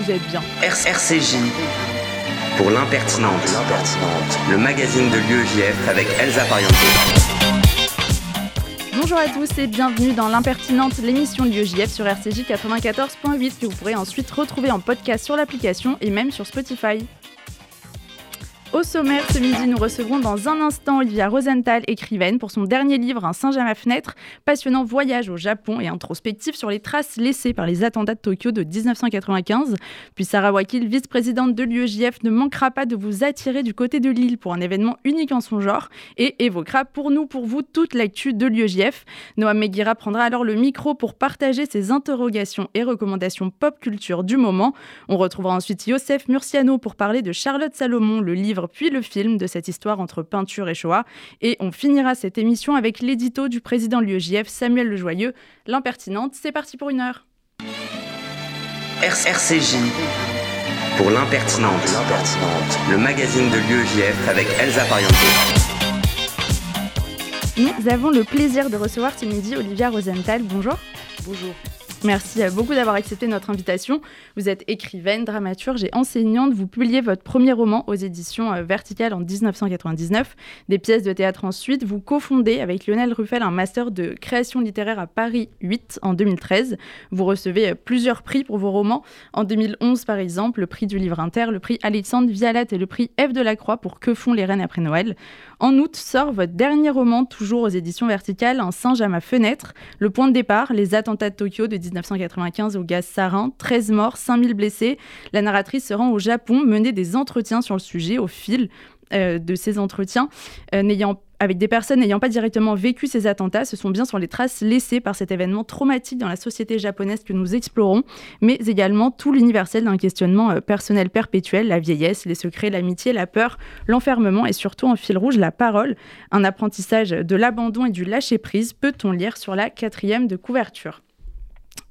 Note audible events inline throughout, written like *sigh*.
vous êtes bien. RCJ pour l'impertinente, le magazine de l'UEJF avec Elsa Pariente. Bonjour à tous et bienvenue dans l'impertinente, l'émission de l'UEJF sur RCJ 94.8 que vous pourrez ensuite retrouver en podcast sur l'application et même sur Spotify. Au sommaire, ce midi, nous recevrons dans un instant Olivia Rosenthal, écrivaine, pour son dernier livre, Un singe à ma fenêtre, passionnant voyage au Japon et introspectif sur les traces laissées par les attentats de Tokyo de 1995. Puis Sarah Wakil, vice-présidente de l'UEJF, ne manquera pas de vous attirer du côté de l'île pour un événement unique en son genre et évoquera pour nous, pour vous, toute l'actu de l'UEJF. Noam Meguira prendra alors le micro pour partager ses interrogations et recommandations pop culture du moment. On retrouvera ensuite Youssef Murciano pour parler de Charlotte Salomon, le livre puis le film de cette histoire entre peinture et Shoah. Et on finira cette émission avec l'édito du président de l'UEJF, Samuel Lejoyeux, l'impertinente. C'est parti pour une heure. RCJ pour l'impertinente, le magazine de l'UEJF avec Elsa Pariente. Nous avons le plaisir de recevoir ce midi Olivia Rosenthal. Bonjour. Bonjour. Merci beaucoup d'avoir accepté notre invitation. Vous êtes écrivaine, dramaturge et enseignante. Vous publiez votre premier roman aux éditions euh, Verticales en 1999, des pièces de théâtre ensuite. Vous cofondez avec Lionel Ruffel un master de création littéraire à Paris 8 en 2013. Vous recevez euh, plusieurs prix pour vos romans. En 2011, par exemple, le prix du livre inter, le prix Alexandre Vialat et le prix F de la Croix pour Que font les reines après Noël. En août sort votre dernier roman, toujours aux éditions Verticales, Un singe à ma fenêtre. Le point de départ, les attentats de Tokyo de 1995 au gaz sarin, 13 morts, 5000 blessés. La narratrice se rend au Japon mener des entretiens sur le sujet au fil euh, de ces entretiens, euh, n'ayant avec des personnes n'ayant pas directement vécu ces attentats, ce sont bien sur les traces laissées par cet événement traumatique dans la société japonaise que nous explorons, mais également tout l'universel d'un questionnement euh, personnel perpétuel, la vieillesse, les secrets, l'amitié, la peur, l'enfermement et surtout en fil rouge la parole, un apprentissage de l'abandon et du lâcher-prise, peut-on lire sur la quatrième de couverture.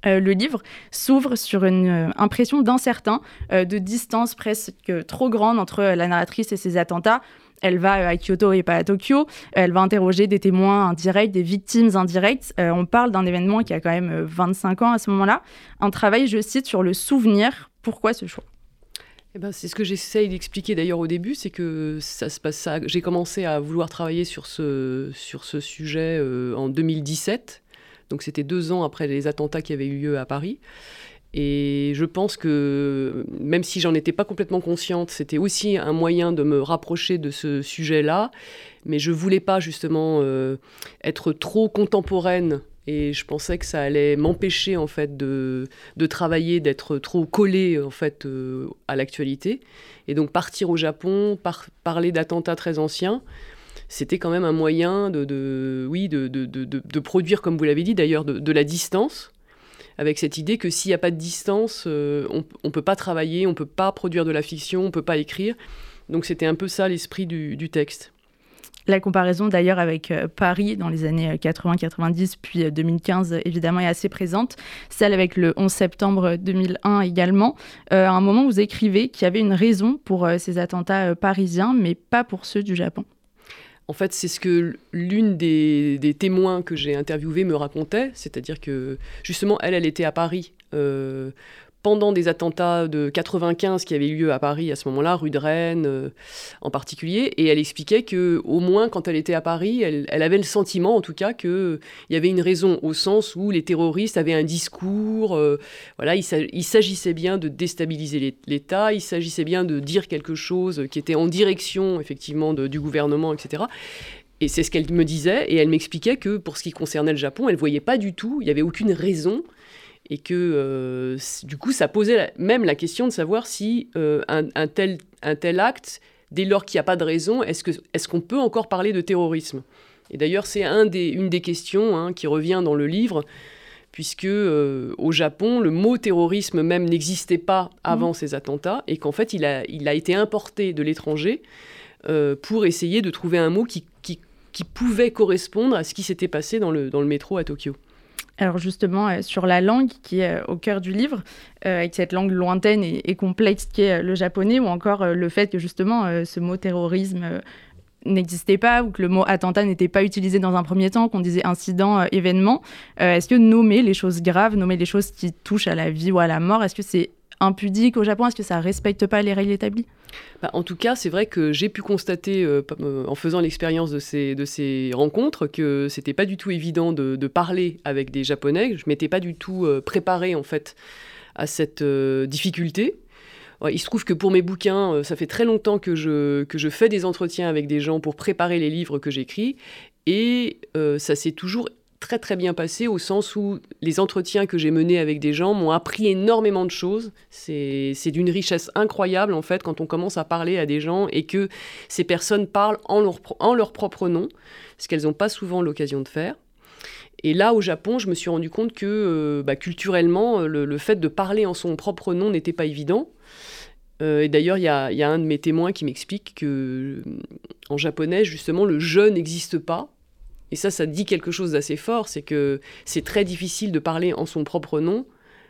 Euh, le livre s'ouvre sur une euh, impression d'incertain, euh, de distance presque trop grande entre la narratrice et ses attentats. Elle va à Kyoto et pas à Tokyo. Elle va interroger des témoins indirects, des victimes indirectes. on parle d'un événement qui a quand même 25 ans à ce moment-là. Un travail, je cite, sur le souvenir. Pourquoi ce choix? Eh ben, c'est ce que j'essaye d'expliquer d'ailleurs au début, c'est que ça se passe. J'ai commencé à vouloir travailler sur ce, sur ce sujet en 2017 donc c'était deux ans après les attentats qui avaient eu lieu à Paris. Et je pense que même si j'en étais pas complètement consciente, c'était aussi un moyen de me rapprocher de ce sujet-là. Mais je voulais pas justement euh, être trop contemporaine. Et je pensais que ça allait m'empêcher en fait de, de travailler, d'être trop collée en fait euh, à l'actualité. Et donc partir au Japon, parler d'attentats très anciens, c'était quand même un moyen de, oui, de, de, produire, comme vous l'avez dit d'ailleurs, de, la distance, avec cette idée que s'il n'y a pas de distance, euh, on ne peut pas travailler, on ne peut pas produire de la fiction, on ne peut pas écrire. Donc c'était un peu ça l'esprit du, texte. La comparaison d'ailleurs avec euh, Paris dans les années 80-90 euh, puis 2015 évidemment est assez présente. Celle avec le 11 septembre 2001 également. à un moment vous écrivez qu'il y avait une raison pour ces attentats parisiens mais pas pour ceux du Japon. En fait, c'est ce que l'une des, témoins que j'ai interviewés me racontait, c'est-à-dire que justement, elle, elle était à Paris euh, pendant des attentats de 95 qui avaient eu lieu à Paris à ce moment-là, rue de Rennes euh, en particulier, et elle expliquait que au moins quand elle était à Paris, elle, avait le sentiment en tout cas qu'il y avait une raison au sens où les terroristes avaient un discours, euh, voilà, il, s'agissait bien de déstabiliser l'État, il s'agissait bien de dire quelque chose qui était en direction effectivement du gouvernement, etc. Et c'est ce qu'elle me disait, et elle m'expliquait que pour ce qui concernait le Japon, elle voyait pas du tout, il n'y avait aucune raison et que euh, du coup ça posait même la question de savoir si euh, un, tel, un tel acte, dès lors qu'il n'y a pas de raison, est-ce qu'on est qu'on peut encore parler de terrorisme? Et d'ailleurs c'est un des, une des questions hein, qui revient dans le livre, puisque euh, au Japon, le mot terrorisme même n'existait pas avant mmh. ces attentats, et qu'en fait il a, il a été importé de l'étranger pour essayer de trouver un mot qui, qui, qui pouvait correspondre à ce qui s'était passé dans le, dans le métro à Tokyo. Alors justement, euh, sur la langue qui est euh, au cœur du livre, euh, avec cette langue lointaine et, complexe qui est le japonais, ou encore le fait que justement ce mot terrorisme n'existait pas ou que le mot attentat n'était pas utilisé dans un premier temps, qu'on disait incident, événement. est-ce que nommer les choses graves, nommer les choses qui touchent à la vie ou à la mort, est-ce que c'est impudique au Japon? Est-ce que ça respecte pas les règles établies? Bah, En tout cas, c'est vrai que j'ai pu constater, euh, euh, en faisant l'expérience de ces, de ces rencontres, que c'était pas du tout évident de, parler avec des Japonais. Je m'étais pas du tout préparé préparée, en fait, à cette difficulté. Il se trouve que pour mes bouquins, ça fait très longtemps que je, que je fais des entretiens avec des gens pour préparer les livres que j'écris. Et ça s'est toujours très très bien passé au sens où les entretiens que j'ai menés avec des gens m'ont appris énormément de choses. C'est d'une richesse incroyable en fait quand on commence à parler à des gens et que ces personnes parlent en leur, en leur propre nom, ce qu'elles n'ont pas souvent l'occasion de faire. Et là, au Japon, je me suis rendu compte que euh, bah, culturellement, le, fait de parler en son propre nom n'était pas évident. Euh, et d'ailleurs, il y a, y a, un de mes témoins qui m'explique que en japonais, justement, le je n'existe pas. Et ça, ça dit quelque chose d'assez fort, c'est que c'est très difficile de parler en son propre nom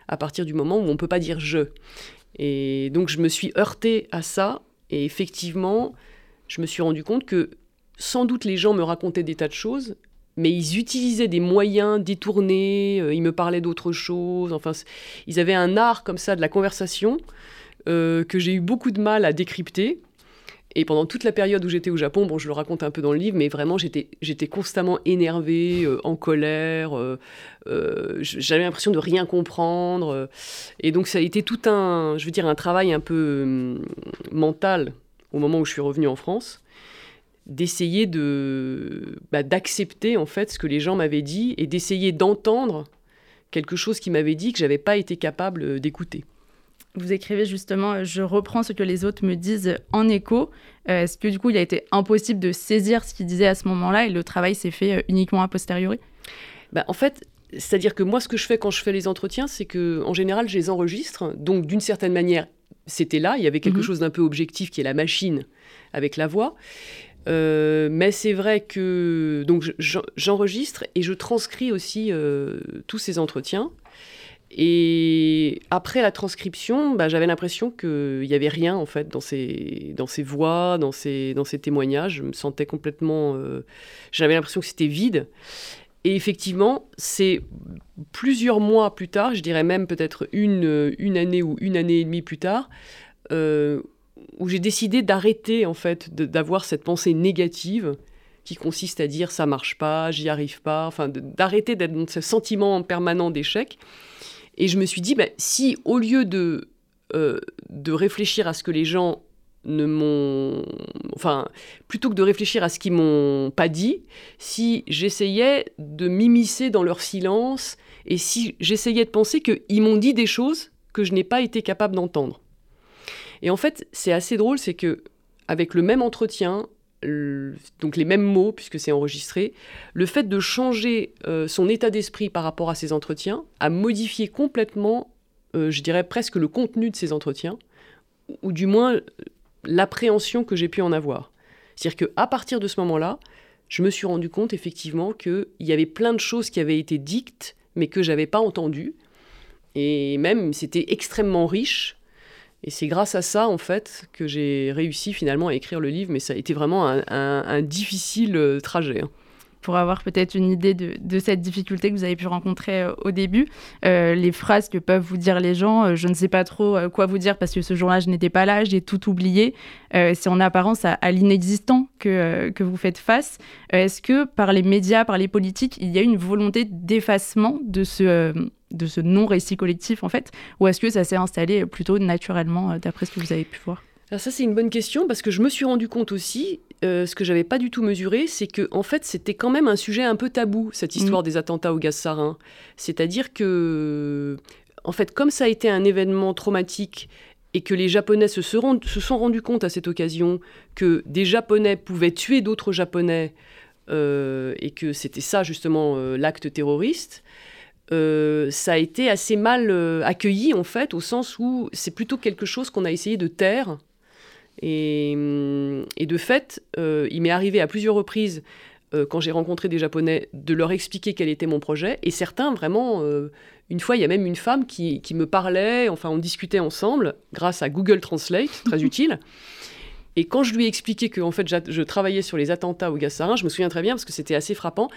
à partir du moment où on ne peut pas dire je. Et donc je me suis heurtée à ça, et effectivement, je me suis rendu compte que sans doute les gens me racontaient des tas de choses, mais ils utilisaient des moyens détournés, euh, ils me parlaient d'autres choses, enfin, ils avaient un art comme ça de la conversation euh, que j'ai eu beaucoup de mal à décrypter. Et pendant toute la période où j'étais au Japon, bon, je le raconte un peu dans le livre, mais vraiment, j'étais, j'étais constamment énervée, euh, en colère. Euh, euh, j'avais l'impression de rien comprendre. et donc, ça a été tout un, je veux dire, un travail un peu hum, mental au moment où je suis revenue en France, d'essayer de, bah, d'accepter en fait ce que les gens m'avaient dit et d'essayer d'entendre quelque chose qui m'avait dit que j'avais pas été capable d'écouter. Vous écrivez justement, euh, je reprends ce que les autres me disent en écho. Euh, est-ce que du coup, il a été impossible de saisir ce qu'ils disaient à ce moment-là et le travail s'est fait euh, uniquement a posteriori? Bah, En fait, c'est-à-dire que moi, ce que je fais quand je fais les entretiens, c'est que en général, je les enregistre. Donc, d'une certaine manière, c'était là. Il y avait quelque mhm. chose d'un peu objectif qui est la machine avec la voix. mais c'est vrai que donc j'enregistre et je transcris aussi tous ces entretiens. Et après la transcription, bah, j'avais l'impression qu'il n'y avait rien en fait dans ces, dans ces voix, dans ces, dans ces témoignages. Je me sentais complètement. Euh, j'avais l'impression que c'était vide. Et effectivement, c'est plusieurs mois plus tard, je dirais même peut-être une, une année ou une année et demie plus tard, euh, où j'ai décidé d'arrêter en fait d'avoir cette pensée négative qui consiste à dire ça marche pas, j'y arrive pas, enfin d'arrêter d'être dans ce sentiment permanent d'échec et je me suis dit, bah, si au lieu de, euh, de réfléchir à ce que les gens ne m'ont... Enfin, plutôt que de réfléchir à ce qu'ils m'ont pas dit, si j'essayais de m'immiscer dans leur silence et si j'essayais de penser qu'ils m'ont dit des choses que je n'ai pas été capable d'entendre. Et en fait, c'est assez drôle, c'est que avec le même entretien, donc les mêmes mots puisque c'est enregistré, le fait de changer euh, son état d'esprit par rapport à ces entretiens a modifié complètement, euh, je dirais presque le contenu de ces entretiens, ou du moins l'appréhension que j'ai pu en avoir. C'est-à-dire qu'à partir de ce moment-là, je me suis rendu compte effectivement qu'il y avait plein de choses qui avaient été dites mais que j'avais pas entendues. Et même c'était extrêmement riche et c'est grâce à ça, en fait, que j'ai réussi finalement à écrire le livre, mais ça a été vraiment un, difficile euh, trajet. Hein. Pour avoir peut-être une idée de, cette difficulté que vous avez pu rencontrer euh, au début, euh, les phrases que peuvent vous dire les gens, je ne sais pas trop quoi vous dire parce que ce jour-là, je n'étais pas là, j'ai tout oublié. c'est en apparence à, à l'inexistant que, que vous faites face. Est-ce que par les médias, par les politiques, il y a une volonté d'effacement de ce de ce non-récit collectif, en fait Ou est-ce que ça s'est installé plutôt naturellement, euh, d'après ce que vous avez pu voir? Alors ça c'est une bonne question parce que je me suis rendu compte aussi, euh, ce que j'avais pas du tout mesuré, c'est que en fait c'était quand même un sujet un peu tabou cette mmh. histoire des attentats au gaz sarin. C'est-à-dire que en fait comme ça a été un événement traumatique et que les Japonais se, se sont rendus compte à cette occasion que des Japonais pouvaient tuer d'autres Japonais euh, et que c'était ça justement l'acte terroriste, euh, ça a été assez mal euh, accueilli en fait, au sens où c'est plutôt quelque chose qu'on a essayé de taire. Et, hum, de fait, euh, il m'est arrivé à plusieurs reprises, quand j'ai rencontré des Japonais, de leur expliquer quel était mon projet. Et certains, vraiment, une fois, il y a même une femme qui, me parlait, enfin, on discutait ensemble, grâce à Google Translate, très *laughs* utile. Et quand je lui ai expliqué que en fait, je travaillais sur les attentats au gaz sarin, je me souviens très bien parce que c'était assez frappant.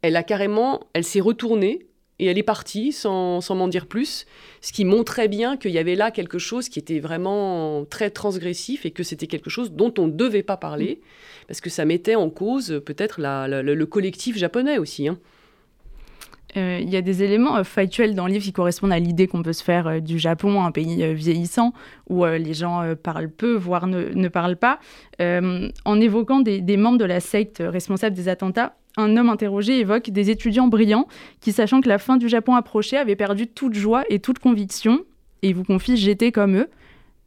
Elle a carrément, elle s'est retournée et elle est partie sans, sans m'en dire plus, ce qui montrait bien qu'il y avait là quelque chose qui était vraiment très transgressif et que c'était quelque chose dont on ne devait pas parler, parce que ça mettait en cause peut-être le collectif japonais aussi. Hein. Euh, il y a des éléments euh, factuels dans le livre qui correspondent à l'idée qu'on peut se faire euh, du Japon, un pays vieillissant, où les gens parlent peu, voire ne, parlent pas. en évoquant des, membres de la secte responsable des attentats, un homme interrogé évoque des étudiants brillants qui, sachant que la fin du Japon approchait, avaient perdu toute joie et toute conviction. Et il vous confie J'étais comme eux.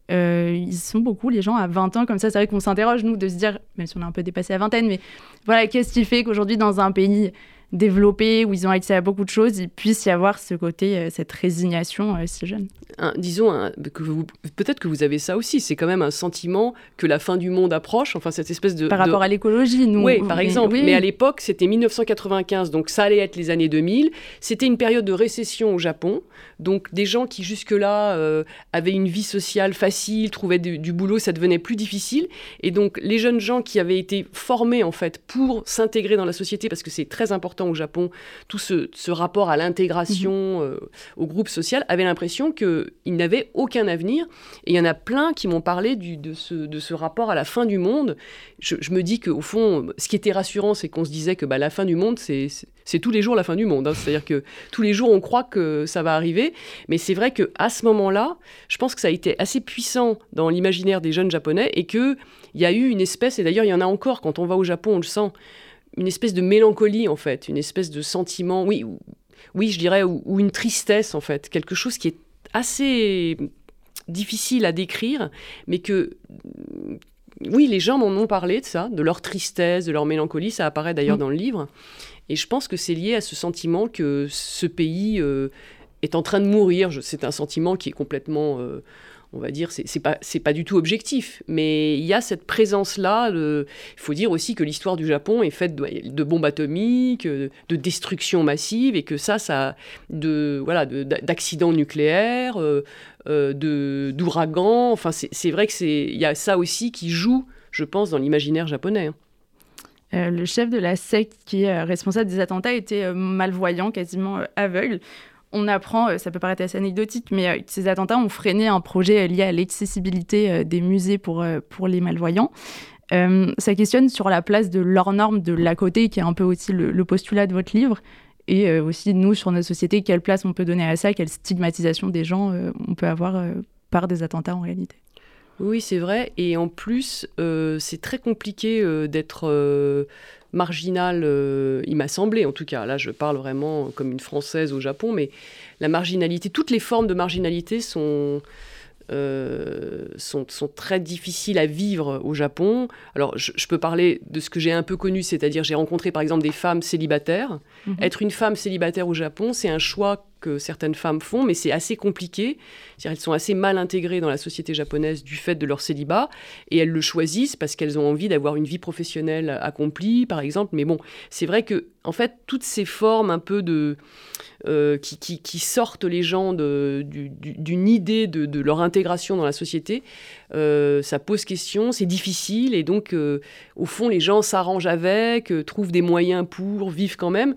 ils sont beaucoup, les gens à 20 ans, comme ça, c'est vrai qu'on s'interroge, nous, de se dire, même si on a un peu dépassé la vingtaine, mais voilà, qu'est-ce qui fait qu'aujourd'hui, dans un pays développés, où ils ont accès à beaucoup de choses, il puisse y avoir ce côté, euh, cette résignation euh, si jeune. disons, que peut-être que vous avez ça aussi, c'est quand même un sentiment que la fin du monde approche, enfin cette espèce de... Par rapport à l'écologie, nous. Oui, par exemple, mais à l'époque, c'était 1995, donc ça allait être les années 2000, c'était une période de récession au Japon, donc des gens qui jusque-là euh, avaient une vie sociale facile, trouvaient du boulot, ça devenait plus difficile, et donc les jeunes gens qui avaient été formés en fait pour s'intégrer dans la société, parce que c'est très important au Japon, tout ce, rapport à l'intégration mhm. euh, au groupe social, avait l'impression qu'ils n'avaient aucun avenir. Et il y en a plein qui m'ont parlé de, ce, rapport à la fin du monde. Je, me dis qu'au fond, ce qui était rassurant, c'est qu'on se disait que bah, la fin du monde, c'est tous les jours la fin du monde. Hein. C'est-à-dire que tous les jours, on croit que ça va arriver. Mais c'est vrai qu'à ce moment-là, je pense que ça a été assez puissant dans l'imaginaire des jeunes japonais et qu'il y a eu une espèce, et d'ailleurs il y en a encore quand on va au Japon, on le sent, une espèce de mélancolie en fait, une espèce de sentiment, oui, oui, je dirais, ou, une tristesse en fait, quelque chose qui est assez difficile à décrire, mais que oui, les gens m'en ont parlé de ça, de leur tristesse, de leur mélancolie, ça apparaît d'ailleurs mm. dans le livre, et je pense que c'est lié à ce sentiment que ce pays euh, est en train de mourir. C'est un sentiment qui est complètement euh, on va dire, c'est pas, pas du tout objectif. Mais il y a cette présence-là. Il faut dire aussi que l'histoire du Japon est faite de, bombes atomiques, de destruction massive, et que ça, ça de voilà, d'accidents nucléaires, euh, euh d'ouragans. Enfin, c'est vrai que c'est, il y a ça aussi qui joue, je pense, dans l'imaginaire japonais. Hein. Euh, le chef de la secte qui est responsable des attentats était malvoyant, quasiment aveugle on apprend, euh, ça peut paraître assez anecdotique, mais euh, ces attentats ont freiné un projet euh, lié à l'accessibilité des musées pour, pour les malvoyants. ça questionne sur la place de leurs normes de l'à côté, qui est un peu aussi le, postulat de votre livre, et aussi nous, sur notre société, quelle place on peut donner à ça, quelle stigmatisation des gens on peut avoir par des attentats en réalité. Oui, c'est vrai. Et en plus, c'est très compliqué d'être marginal, euh, il m'a semblé en tout cas, là je parle vraiment comme une Française au Japon, mais la marginalité, toutes les formes de marginalité sont, euh, sont, très difficiles à vivre au Japon. Alors, je, peux parler de ce que j'ai un peu connu, c'est-à-dire j'ai rencontré par exemple des femmes célibataires. Mhm. Être une femme célibataire au Japon, c'est un choix que certaines femmes font, mais c'est assez compliqué. Elles sont assez mal intégrées dans la société japonaise du fait de leur célibat, et elles le choisissent parce qu'elles ont envie d'avoir une vie professionnelle accomplie, par exemple. Mais bon, c'est vrai que, en fait, toutes ces formes un peu de... Euh, qui, sortent les gens d'une idée de, leur intégration dans la société, euh, ça pose question, c'est difficile, et donc, euh, au fond, les gens s'arrangent avec, trouvent des moyens pour, vivre quand même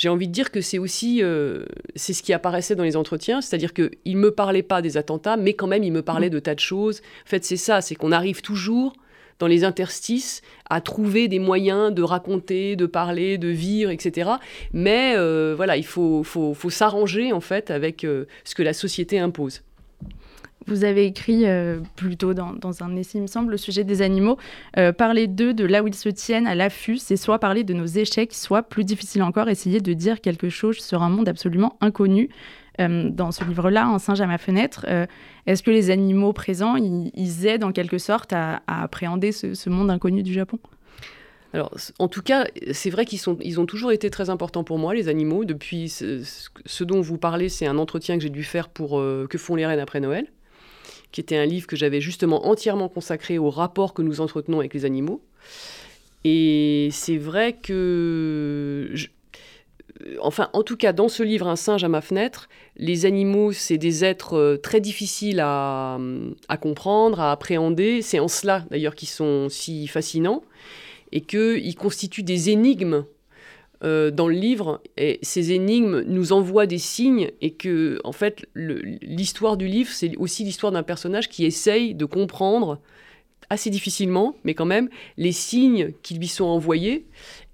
j'ai envie de dire que c'est aussi euh, c'est ce qui apparaissait dans les entretiens, c'est-à-dire qu'il ne me parlait pas des attentats, mais quand même il me parlait mm. de tas de choses. En fait, c'est ça, c'est qu'on arrive toujours dans les interstices à trouver des moyens de raconter, de parler, de vivre, etc. Mais euh, voilà, il faut, faut, faut s'arranger en fait avec euh, ce que la société impose. Vous avez écrit euh, plus tôt dans, un essai, il me semble, le sujet des animaux. Euh, parler d'eux, de là où ils se tiennent, à l'affût, c'est soit parler de nos échecs, soit, plus difficile encore, essayer de dire quelque chose sur un monde absolument inconnu. Euh, dans ce livre-là, Un singe à ma fenêtre, est-ce que les animaux présents, ils, aident en quelque sorte à, appréhender ce, monde inconnu du Japon? Alors, en tout cas, c'est vrai qu'ils sont, ils ont toujours été très importants pour moi, les animaux. Depuis ce, dont vous parlez, c'est un entretien que j'ai dû faire pour Que font les reines après Noël qui était un livre que j'avais justement entièrement consacré au rapport que nous entretenons avec les animaux. Et c'est vrai que... Enfin, en tout cas, dans ce livre, Un singe à ma fenêtre, les animaux, c'est des êtres euh, très difficiles à, à comprendre, à appréhender. C'est en cela, d'ailleurs, qu'ils sont si fascinants et qu'ils constituent des énigmes euh, dans le livre, ces énigmes nous envoient des signes et que, en fait, l'histoire du livre, c'est aussi l'histoire d'un personnage qui essaye de comprendre assez difficilement, mais quand même, les signes qui lui sont envoyés.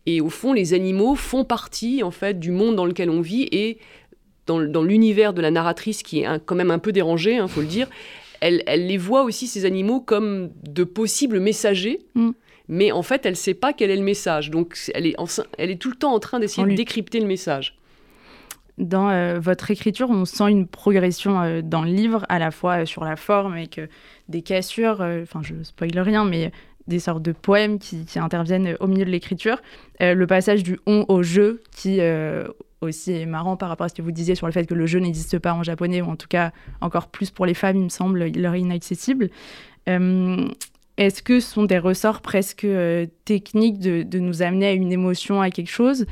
Et au fond, les animaux font partie, en fait, du monde dans lequel on vit et dans, l'univers de la narratrice qui est quand même un peu dérangé, il hein, faut le dire. Elle, les voit aussi, ces animaux, comme de possibles messagers. Mm mais en fait, elle ne sait pas quel est le message. Donc, elle est, elle est tout le temps en train d'essayer de décrypter le message. Dans euh, votre écriture, on sent une progression euh, dans le livre, à la fois euh, sur la forme et que des cassures, enfin, je spoil rien, mais des sortes de poèmes qui, interviennent au milieu de l'écriture. le passage du on au je, qui aussi est marrant par rapport à ce que vous disiez sur le fait que le jeu n'existe pas en japonais, ou en tout cas encore plus pour les femmes, il me semble, il leur est inaccessible. Est-ce que ce sont des ressorts presque euh, techniques de, nous amener à une émotion, à quelque chose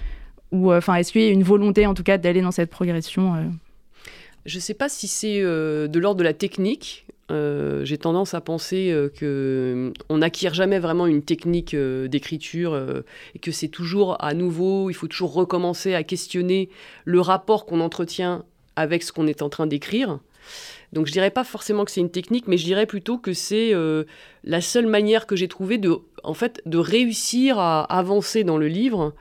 Ou euh, est-ce qu'il y a une volonté, en tout cas, d'aller dans cette progression euh? Je ne sais pas si c'est de l'ordre de la technique. J'ai tendance à penser que on n'acquiert jamais vraiment une technique d'écriture et que c'est toujours à nouveau, il faut toujours recommencer à questionner le rapport qu'on entretient avec ce qu'on est en train d'écrire. Donc je dirais pas forcément que c'est une technique, mais je dirais plutôt que c'est euh, la seule manière que j'ai trouvée de, en fait, de réussir à avancer dans le livre,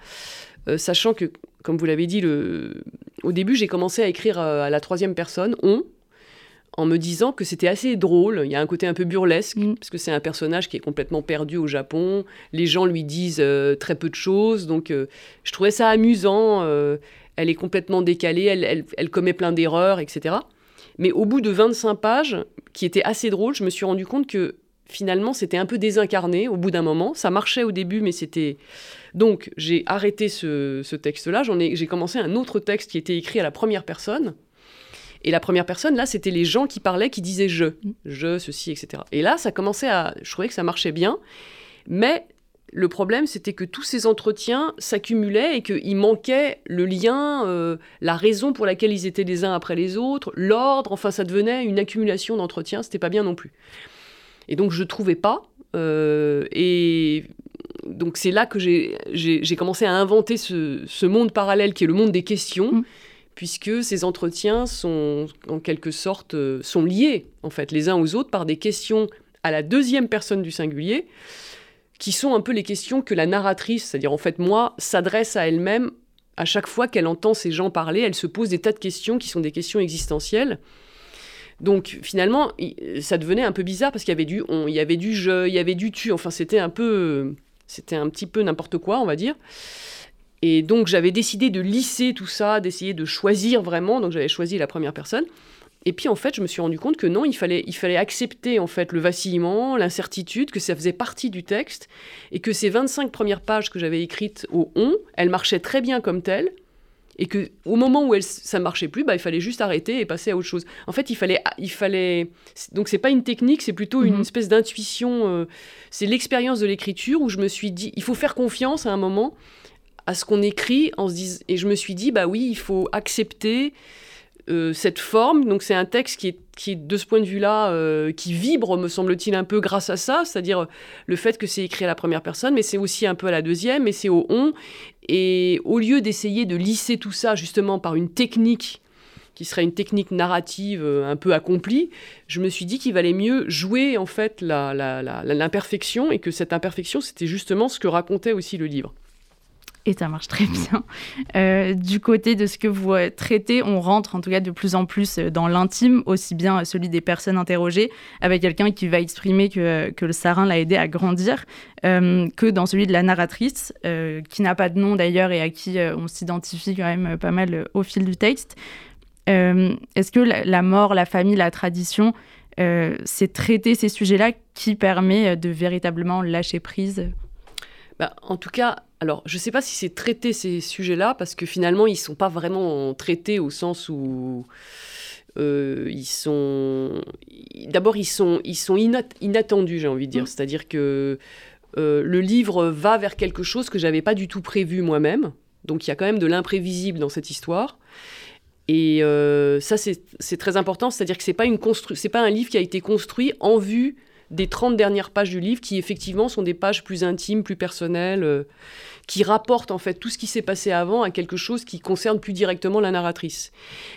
euh, sachant que, comme vous l'avez dit, le... au début j'ai commencé à écrire euh, à la troisième personne, on, en me disant que c'était assez drôle. Il y a un côté un peu burlesque, mm. parce que c'est un personnage qui est complètement perdu au Japon. Les gens lui disent très peu de choses, donc je trouvais ça amusant. elle est complètement décalée, elle, elle, elle commet plein d'erreurs, etc. Mais au bout de 25 pages, qui étaient assez drôles, je me suis rendu compte que finalement, c'était un peu désincarné au bout d'un moment. Ça marchait au début, mais c'était... Donc, j'ai arrêté ce, texte-là. J'ai commencé un autre texte qui était écrit à la première personne. Et la première personne, là, c'était les gens qui parlaient, qui disaient je, je, ceci, etc. Et là, ça commençait à... Je trouvais que ça marchait bien. Mais le problème, c'était que tous ces entretiens s'accumulaient et qu'il manquait le lien, euh, la raison pour laquelle ils étaient les uns après les autres, l'ordre. Enfin, ça devenait une accumulation d'entretiens. C'était pas bien non plus. Et donc, je trouvais pas. Euh, et donc, c'est là que j'ai commencé à inventer ce, monde parallèle qui est le monde des questions. Mmh. puisque ces entretiens sont en quelque sorte euh, sont liés en fait les uns aux autres par des questions à la deuxième personne du singulier qui sont un peu les questions que la narratrice, c'est-à-dire en fait moi, s'adresse à elle-même à chaque fois qu'elle entend ces gens parler, elle se pose des tas de questions qui sont des questions existentielles. Donc finalement, ça devenait un peu bizarre parce qu'il y avait du on, il y avait du je, il y avait du tu. Enfin, c'était un peu, c'était un petit peu n'importe quoi, on va dire. Et donc j'avais décidé de lisser tout ça, d'essayer de choisir vraiment. Donc j'avais choisi la première personne. Et puis en fait, je me suis rendu compte que non, il fallait, il fallait accepter en fait le vacillement, l'incertitude, que ça faisait partie du texte et que ces 25 premières pages que j'avais écrites au on, elles marchaient très bien comme telles et que au moment où elles, ça marchait plus, bah, il fallait juste arrêter et passer à autre chose. En fait, il fallait, il fallait. Donc c'est pas une technique, c'est plutôt une mhm. espèce d'intuition. Euh, c'est l'expérience de l'écriture où je me suis dit, il faut faire confiance à un moment à ce qu'on écrit en se disant, et je me suis dit, bah oui, il faut accepter euh, cette forme. Donc c'est un texte qui est, qui de ce point de vue-là, euh, qui vibre, me semble-t-il, un peu grâce à ça, c'est-à-dire le fait que c'est écrit à la première personne, mais c'est aussi un peu à la deuxième, mais c'est au on. Et au lieu d'essayer de lisser tout ça justement par une technique qui serait une technique narrative euh, un peu accomplie, je me suis dit qu'il valait mieux jouer en fait l'imperfection et que cette imperfection, c'était justement ce que racontait aussi le livre et ça marche très bien. Euh, du côté de ce que vous euh, traitez, on rentre en tout cas de plus en plus euh, dans l'intime, aussi bien celui des personnes interrogées, avec quelqu'un qui va exprimer que, que le sarin l'a aidé à grandir, que dans celui de la narratrice, qui n'a pas de nom d'ailleurs et à qui on s'identifie quand même pas mal au fil du texte. Est-ce que la, mort, la famille, la tradition, c'est traiter ces sujets-là qui permet de véritablement lâcher prise? Bah, En tout cas, alors, je ne sais pas si c'est traiter ces sujets-là, parce que finalement, ils ne sont pas vraiment traités au sens où euh, ils sont... D'abord, ils sont, ils sont inattendus, j'ai envie de dire. Mm. C'est-à-dire que euh, le livre va vers quelque chose que j'avais pas du tout prévu moi-même. Donc, il y a quand même de l'imprévisible dans cette histoire. Et euh, ça, c'est très important. C'est-à-dire que ce n'est pas, pas un livre qui a été construit en vue des 30 dernières pages du livre qui effectivement sont des pages plus intimes, plus personnelles, qui rapportent en fait tout ce qui s'est passé avant à quelque chose qui concerne plus directement la narratrice.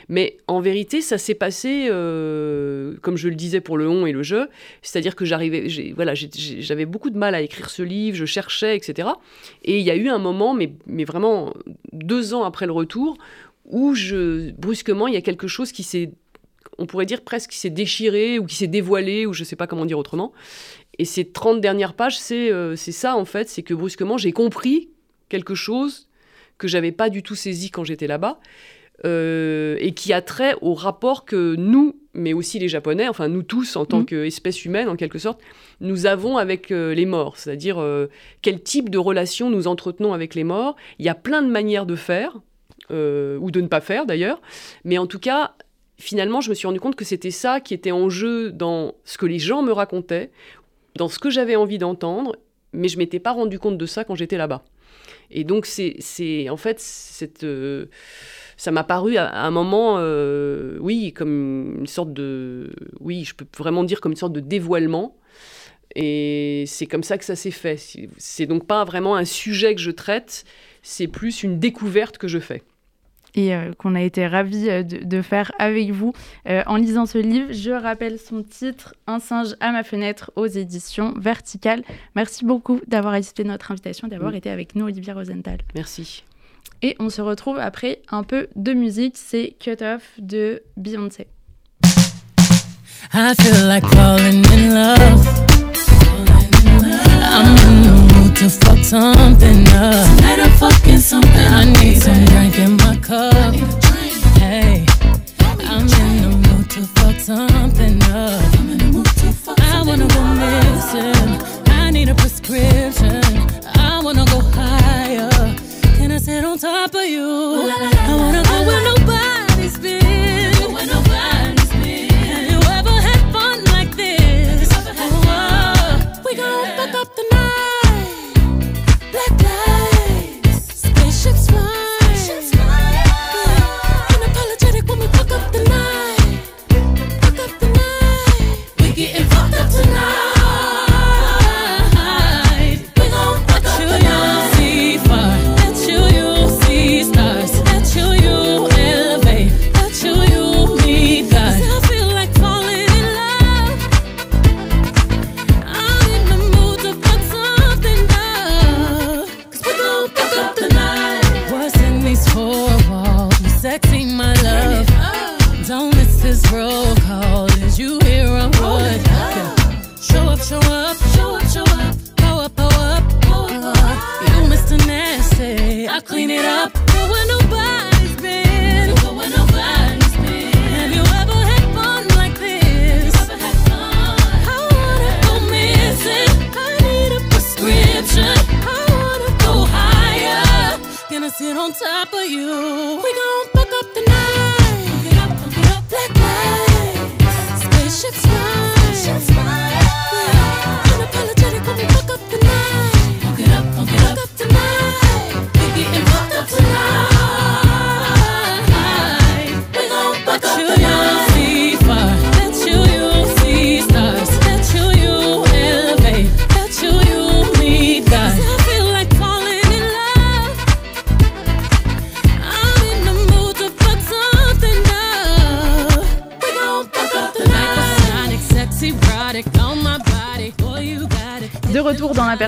Mais en vérité, ça s'est passé, euh, comme je le disais pour le on et le je, c'est-à-dire que j'arrivais, voilà, j'avais beaucoup de mal à écrire ce livre, je cherchais, etc. Et il y a eu un moment, mais, mais vraiment deux ans après le retour, où je, brusquement, il y a quelque chose qui s'est on pourrait dire presque qui s'est déchiré ou qui s'est dévoilé, ou je ne sais pas comment dire autrement. Et ces 30 dernières pages, euh, c'est ça en fait, c'est que brusquement j'ai compris quelque chose que j'avais pas du tout saisi quand j'étais là-bas, euh, et qui a trait au rapport que nous, mais aussi les Japonais, enfin nous tous en tant mmh. qu'espèce humaine en quelque sorte, nous avons avec euh, les morts, c'est-à-dire quel type de relation nous entretenons avec les morts. Il y a plein de manières de faire, ou de ne pas faire d'ailleurs, mais en tout cas, finalement, je me suis rendu compte que c'était ça qui était en jeu dans ce que les gens me racontaient, dans ce que j'avais envie d'entendre, mais je m'étais pas rendu compte de ça quand j'étais là-bas. Et donc, c'est en fait, cette, euh, ça m'a paru à, un moment, euh, oui, comme une sorte de. Oui, je peux vraiment dire comme une sorte de dévoilement. Et c'est comme ça que ça s'est fait. C'est donc pas vraiment un sujet que je traite, c'est plus une découverte que je fais et euh, qu'on a été ravis euh, de, faire avec vous euh, en lisant ce livre. Je rappelle son titre, Un singe à ma fenêtre aux éditions Verticales. Merci beaucoup d'avoir accepté notre invitation, d'avoir été avec nous, Olivier Rosenthal. Merci. Et on se retrouve après un peu de musique, c'est Cut Off de Beyoncé. I feel like falling in love. To fuck something up. Tonight I'm fucking something I need some drink in my cup. Hey, I'm in the mood to fuck something up. I wanna go missing. I need a prescription. I wanna go higher. Can I sit on top of you? I wanna go with nobody's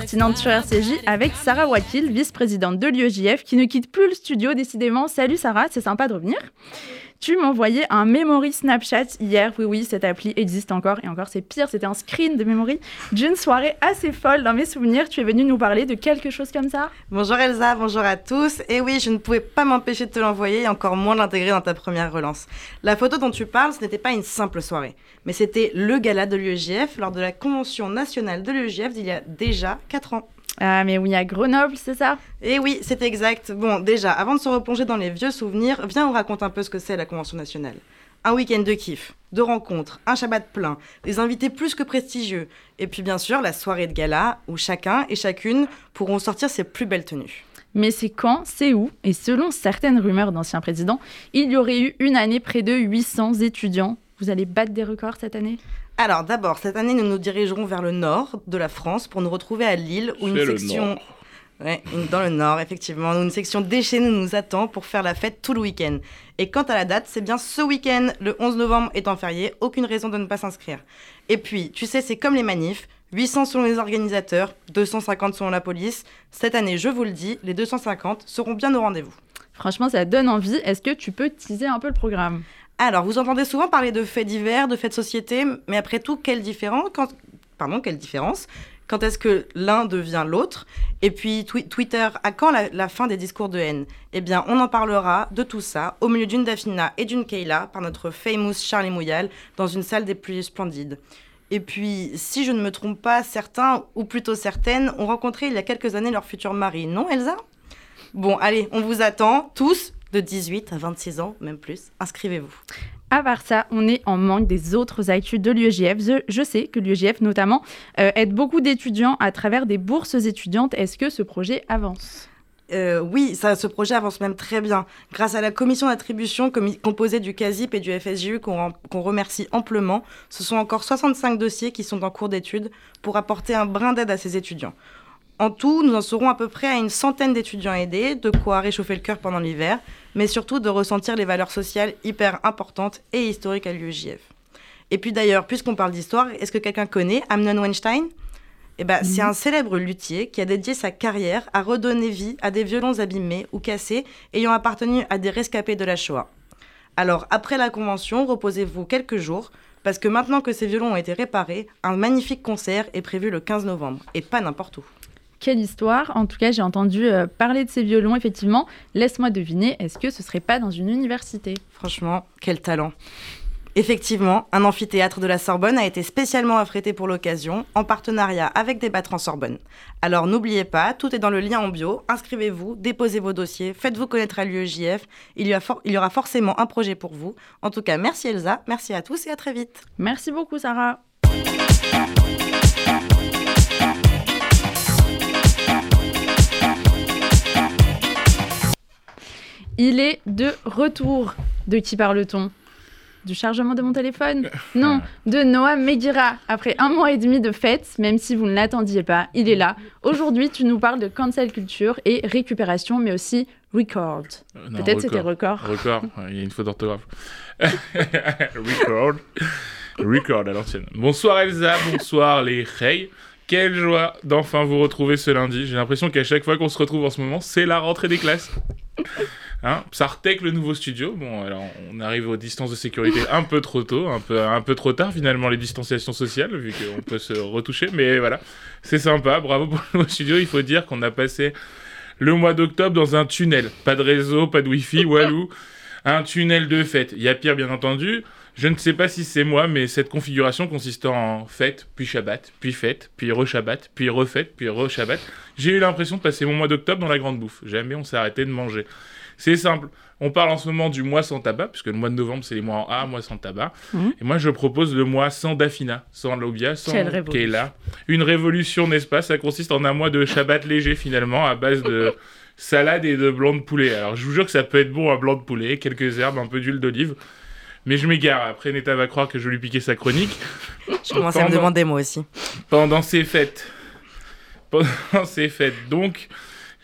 sur RCJ avec Sarah Wakil, vice-présidente de l'UEJF, qui ne quitte plus le studio décidément. Salut Sarah, c'est sympa de revenir. Tu m'envoyais un memory Snapchat hier. Oui, oui, cette appli existe encore. Et encore, c'est pire, c'était un screen de memory d'une soirée assez folle. Dans mes souvenirs, tu es venue nous parler de quelque chose comme ça. Bonjour Elsa, bonjour à tous. Et oui, je ne pouvais pas m'empêcher de te l'envoyer et encore moins l'intégrer dans ta première relance. La photo dont tu parles, ce n'était pas une simple soirée, mais c'était le gala de l'UEJF lors de la convention nationale de l'UEJF d'il y a déjà 4 ans. Ah, mais oui, à Grenoble, c'est ça? Eh oui, c'est exact. Bon, déjà, avant de se replonger dans les vieux souvenirs, viens, on raconte un peu ce que c'est la Convention nationale. Un week-end de kiff, de rencontres, un Shabbat plein, des invités plus que prestigieux, et puis bien sûr la soirée de gala où chacun et chacune pourront sortir ses plus belles tenues. Mais c'est quand, c'est où? Et selon certaines rumeurs d'anciens présidents, il y aurait eu une année près de 800 étudiants. Vous allez battre des records cette année? Alors d'abord, cette année, nous nous dirigerons vers le nord de la France pour nous retrouver à Lille où une section... nord. Ouais, dans le nord, effectivement, où une section déchaînée nous attend pour faire la fête tout le week-end. Et quant à la date, c'est bien ce week-end, le 11 novembre étant férié, aucune raison de ne pas s'inscrire. Et puis, tu sais, c'est comme les manifs, 800 selon les organisateurs, 250 selon la police. Cette année, je vous le dis, les 250 seront bien au rendez-vous. Franchement, ça donne envie. Est-ce que tu peux teaser un peu le programme? Alors, vous entendez souvent parler de faits divers, de faits de société, mais après tout, quelle différence quand... Est-ce que l'un devient l'autre? Et puis, twi- Twitter, à quand la, fin des discours de haine? Eh bien, on en parlera de tout ça au milieu d'une Dafina et d'une Kayla par notre famous Charlie Mouyal dans une salle des plus splendides. Et puis, si je ne me trompe pas, certains, ou plutôt certaines, ont rencontré il y a quelques années leur futur mari, non Elsa? Bon, allez, on vous attend, tous, de 18 à 26 ans, même plus. Inscrivez-vous. À part ça, on est en manque des autres actus de l'UEJF. Je, je sais que l'UEJF, notamment, euh, aide beaucoup d'étudiants à travers des bourses étudiantes. Est-ce que ce projet avance? Euh, oui, ça, ce projet avance même très bien. Grâce à la commission d'attribution composée du CASIP et du FSJU qu'on remercie amplement, ce sont encore 65 dossiers qui sont en cours d'étude pour apporter un brin d'aide à ces étudiants. En tout, nous en serons à peu près à une centaine d'étudiants aidés, de quoi réchauffer le cœur pendant l'hiver, mais surtout de ressentir les valeurs sociales hyper importantes et historiques à l'UEJF. Et puis d'ailleurs, puisqu'on parle d'histoire, est-ce que quelqu'un connaît Amnon Weinstein? Eh ben, C'est un célèbre luthier qui a dédié sa carrière à redonner vie à des violons abîmés ou cassés ayant appartenu à des rescapés de la Shoah. Alors, après la convention, reposez-vous quelques jours, parce que maintenant que ces violons ont été réparés, un magnifique concert est prévu le 15 novembre, et pas n'importe où. Quelle histoire En tout cas, j'ai entendu euh, parler de ces violons, effectivement. Laisse-moi deviner, est-ce que ce serait pas dans une université? Franchement, quel talent. Effectivement, un amphithéâtre de la Sorbonne a été spécialement affrété pour l'occasion, en partenariat avec des battrants Sorbonne. Alors n'oubliez pas, tout est dans le lien en bio, inscrivez-vous, déposez vos dossiers, faites-vous connaître à l'UEJF, il, y il y aura forcément un projet pour vous. En tout cas, merci Elsa, merci à tous et à très vite. Merci beaucoup, Sarah. Il est de retour. De qui parle-t-on? Du chargement de mon téléphone? Non, de Noah Megira. Après un mois et demi de fête, même si vous ne l'attendiez pas, il est là. Aujourd'hui, tu nous parles de cancel culture et récupération, mais aussi record. Euh, Peut-être c'était record. record. Il y a une faute d'orthographe. *laughs* Record. Record à l'ancienne. Bonsoir Elsa, bonsoir les Rey. Quelle joie d'enfin vous retrouver ce lundi. J'ai l'impression qu'à chaque fois qu'on se retrouve en ce moment, c'est la rentrée des classes. Hein Sartec, le nouveau studio. Bon, alors on arrive aux distances de sécurité un peu trop tôt, un peu, un peu trop tard finalement les distanciations sociales, vu qu'on peut se retoucher. Mais voilà, c'est sympa. Bravo pour le nouveau studio. Il faut dire qu'on a passé le mois d'octobre dans un tunnel. Pas de réseau, pas de wifi, walou. Un tunnel de fête. Il y a pire, bien entendu. Je ne sais pas si c'est moi, mais cette configuration consistant en fête, puis Shabbat, puis fête, puis re-Shabbat, puis refête, puis re-Shabbat, j'ai eu l'impression de passer mon mois d'octobre dans la grande bouffe. Jamais on s'est arrêté de manger. C'est simple. On parle en ce moment du mois sans tabac, puisque le mois de novembre, c'est les mois en A, mois sans tabac. Mhm. Et moi, je propose le mois sans Dafina, sans Lobia, sans. Kayla. Une révolution, n'est-ce pas? Ça consiste en un mois de Shabbat léger, finalement, à base de *laughs* salade et de blanc de poulet. Alors, je vous jure que ça peut être bon, un blanc de poulet, quelques herbes, un peu d'huile d'olive. Mais je m'égare. Après, Neta va croire que je vais lui piquer sa chronique. Je commence à me demander moi aussi. Pendant ces fêtes. Pendant ces fêtes. Donc,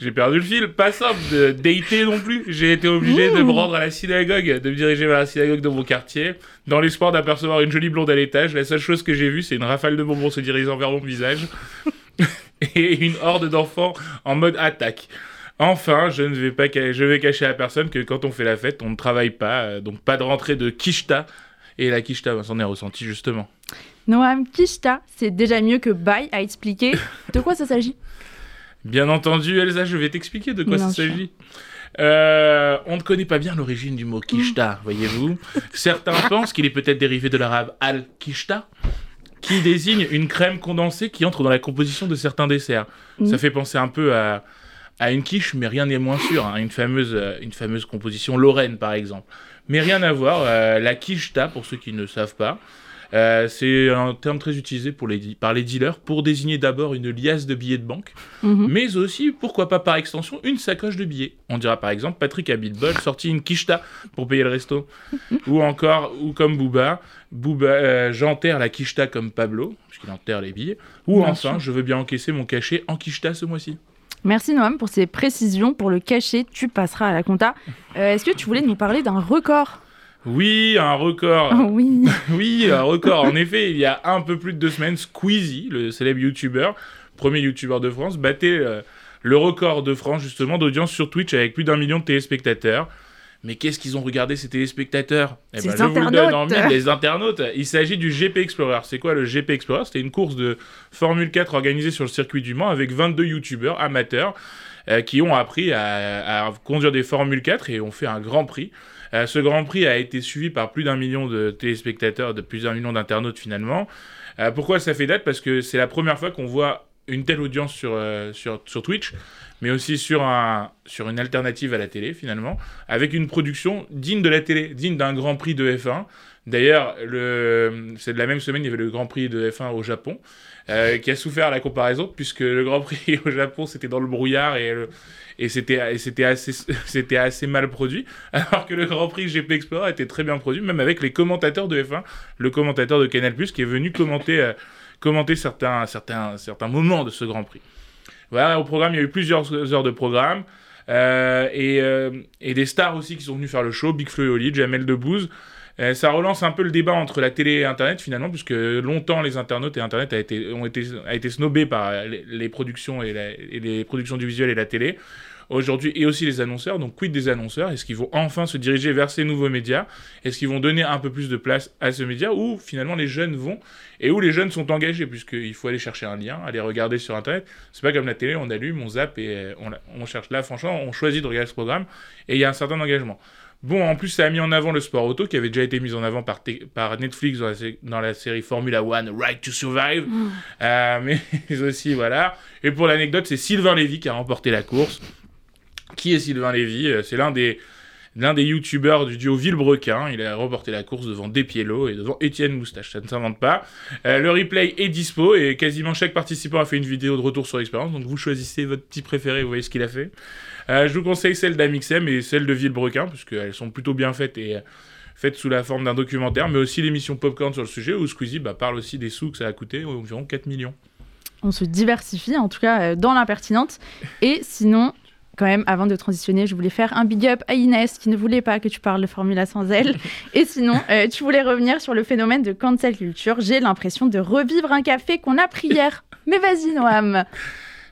j'ai perdu le fil. Pas simple de dater non plus. J'ai été obligé de me rendre à la synagogue, de me diriger vers la synagogue de mon quartier, dans l'espoir d'apercevoir une jolie blonde à l'étage. La seule chose que j'ai vue, c'est une rafale de bonbons se dirigeant vers mon visage. *laughs* et une horde d'enfants en mode attaque. Enfin, je ne vais pas je vais cacher à personne que quand on fait la fête, on ne travaille pas, euh, donc pas de rentrée de kishta. Et la kishta, on s'en est ressenti justement. Noam Kishta, c'est déjà mieux que Bye à expliquer. De quoi ça s'agit Bien entendu, Elsa, je vais t'expliquer de quoi sûr. s'agit. Euh, on ne connaît pas bien l'origine du mot kishta, voyez-vous. Certains *laughs* pensent qu'il est peut-être dérivé de l'arabe al-kishta, qui désigne une crème condensée qui entre dans la composition de certains desserts. Ça fait penser un peu à, à une quiche, mais rien n'est moins sûr. hein. Une, fameuse, euh, une fameuse composition lorraine, par exemple. Mais rien à voir. euh, la kishta, pour ceux qui ne savent pas, Euh, c'est un terme très utilisé pour les, par les dealers pour désigner d'abord une liasse de billets de banque, Mhm. mais aussi, pourquoi pas par extension, une sacoche de billets. On dira par exemple Patrick a Bilbol sorti une quicheta pour payer le resto. *laughs* ou encore, ou comme Booba, Booba euh, j'enterre la quicheta comme Pablo, puisqu'il enterre les billets. Ou Bien enfin, sûr. je veux bien encaisser mon cachet en quicheta ce mois-ci. Merci Noam pour ces précisions. Pour le cachet, tu passeras à la compta. Euh, Est-ce que tu voulais nous parler d'un record? Oui, un record. *laughs* Oui. *laughs* Oui, un record. En effet, il y a un peu plus de deux semaines, Squeezie, le célèbre YouTuber, premier YouTuber de France, battait euh, le record de France justement d'audience sur Twitch avec plus d'un million de téléspectateurs. Mais qu'est-ce qu'ils ont regardé ces téléspectateurs? Eh ben, je vous le donne en internautes. mille, les internautes. Il s'agit du GP Explorer. C'est quoi le GP Explorer? C'était une course de Formule 4 organisée sur le circuit du Mans avec 22 YouTubers amateurs euh, qui ont appris à, à conduire des Formule 4 et ont fait un grand prix. Euh, ce Grand Prix a été suivi par plus d'un million de téléspectateurs, de plus d'un million d'internautes finalement. Euh, pourquoi ça fait date? Parce que c'est la première fois qu'on voit une telle audience sur, euh, sur, sur Twitch, mais aussi sur, un, sur une alternative à la télé finalement, avec une production digne de la télé, digne d'un Grand Prix de F1. D'ailleurs, le... c'est de la même semaine, il y avait le Grand Prix de F1 au Japon, qui a souffert à la comparaison, puisque le Grand Prix *laughs* au Japon, c'était dans le brouillard et, le- et c'était assez, *laughs* assez mal produit, *laughs* alors que le Grand Prix GP Explorer était très bien produit, même avec les commentateurs de F1, le commentateur de Canal+, qui est venu commenter, euh, commenter certains, certains, certains moments de ce Grand Prix. Voilà, au programme, il y a eu plusieurs heures de programme. euh, et, euh, et des stars aussi qui sont venus faire le show, Big Flo et Oli, Jamel Debbouze. Euh, ça relance un peu le débat entre la télé et Internet finalement, puisque longtemps les internautes et Internet ont été, snobés par les, productions et, les productions du visuel et la télé. Aujourd'hui, et aussi les annonceurs. Donc, quid des annonceurs? Est-ce qu'ils vont enfin se diriger vers ces nouveaux médias? Est-ce qu'ils vont donner un peu plus de place à ce média Ou finalement les jeunes vont et où les jeunes sont engagés, puisqu'il faut aller chercher un lien, aller regarder sur Internet. C'est pas comme la télé, on allume, on zappe et euh, on cherche. Là, franchement, on choisit de regarder ce programme et il y a un certain engagement. Bon, en plus, ça a mis en avant le sport auto qui avait déjà été mis en avant par, Netflix dans la, sé- dans la série Formula One, Right to Survive. Euh, *laughs* mais aussi, voilà. Et pour l'anecdote, c'est Sylvain Lévy qui a remporté la course. Qui est Sylvain Lévy? Euh, C'est l'un des, l'un des youtubeurs du duo Villebrequin. Il a remporté la course devant Despiello et devant Étienne Moustache. Ça ne s'invente pas. Euh, le replay est dispo et quasiment chaque participant a fait une vidéo de retour sur l'expérience. Donc vous choisissez votre petit préféré, vous voyez ce qu'il a fait. Euh, je vous conseille celle d'Amixem et celle de Villebrequin, puisqu'elles sont plutôt bien faites et euh, faites sous la forme d'un documentaire, mais aussi l'émission Popcorn sur le sujet où Squeezie bah, parle aussi des sous que ça a coûté, environ 4 millions. On se diversifie, en tout cas euh, dans l'impertinente. Et sinon, quand même, avant de transitionner, je voulais faire un big up à Inès qui ne voulait pas que tu parles de Formula sans elle. *laughs* Et sinon, euh, tu voulais revenir sur le phénomène de cancel culture. J'ai l'impression de revivre un café qu'on a pris hier. Mais vas-y, Noam. *laughs*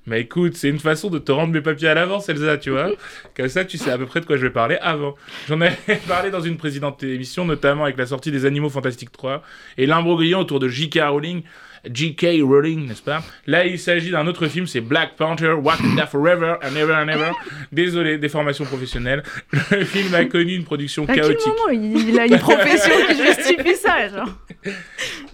Mais écoute, c'est une façon de te rendre mes papiers à l'avance, Elsa, tu vois. *laughs* Comme ça, tu sais à peu près de quoi je vais parler avant. J'en avais *laughs* parlé dans une précédente émission, notamment avec la sortie des Animaux Fantastiques 3 et l'imbroglio autour de J.K. Rowling. J.K. Rowling, n'est-ce pas? Là, il s'agit d'un autre film, c'est Black Panther, Wakanda Forever and Ever and Ever. Désolé, des formations professionnelles. *laughs* Le film a connu une production À quel chaotique. moment il, il a une profession qui justifie ça genre?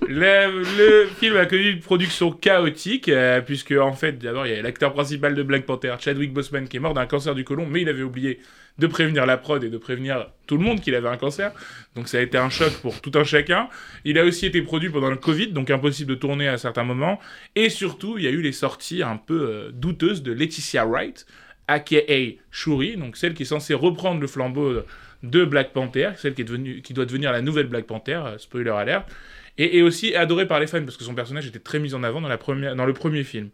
Le, le film a connu une production chaotique, euh, puisque en fait, d'abord, il y a l'acteur principal de Black Panther, Chadwick Boseman, qui est mort d'un cancer du côlon, mais il avait oublié de prévenir la prod et de prévenir tout le monde qu'il avait un cancer. Donc ça a été un choc pour tout un chacun. Il a aussi été produit pendant le Covid, donc impossible de tourner à certains moments. Et surtout, il y a eu les sorties un peu euh, douteuses de Laetitia Wright, aka Shuri, donc celle qui est censée reprendre le flambeau de Black Panther, celle qui, est devenue, qui doit devenir la nouvelle Black Panther, euh, spoiler alert et, et aussi adorée par les fans parce que son personnage était très mis en avant dans, la première, dans le premier film.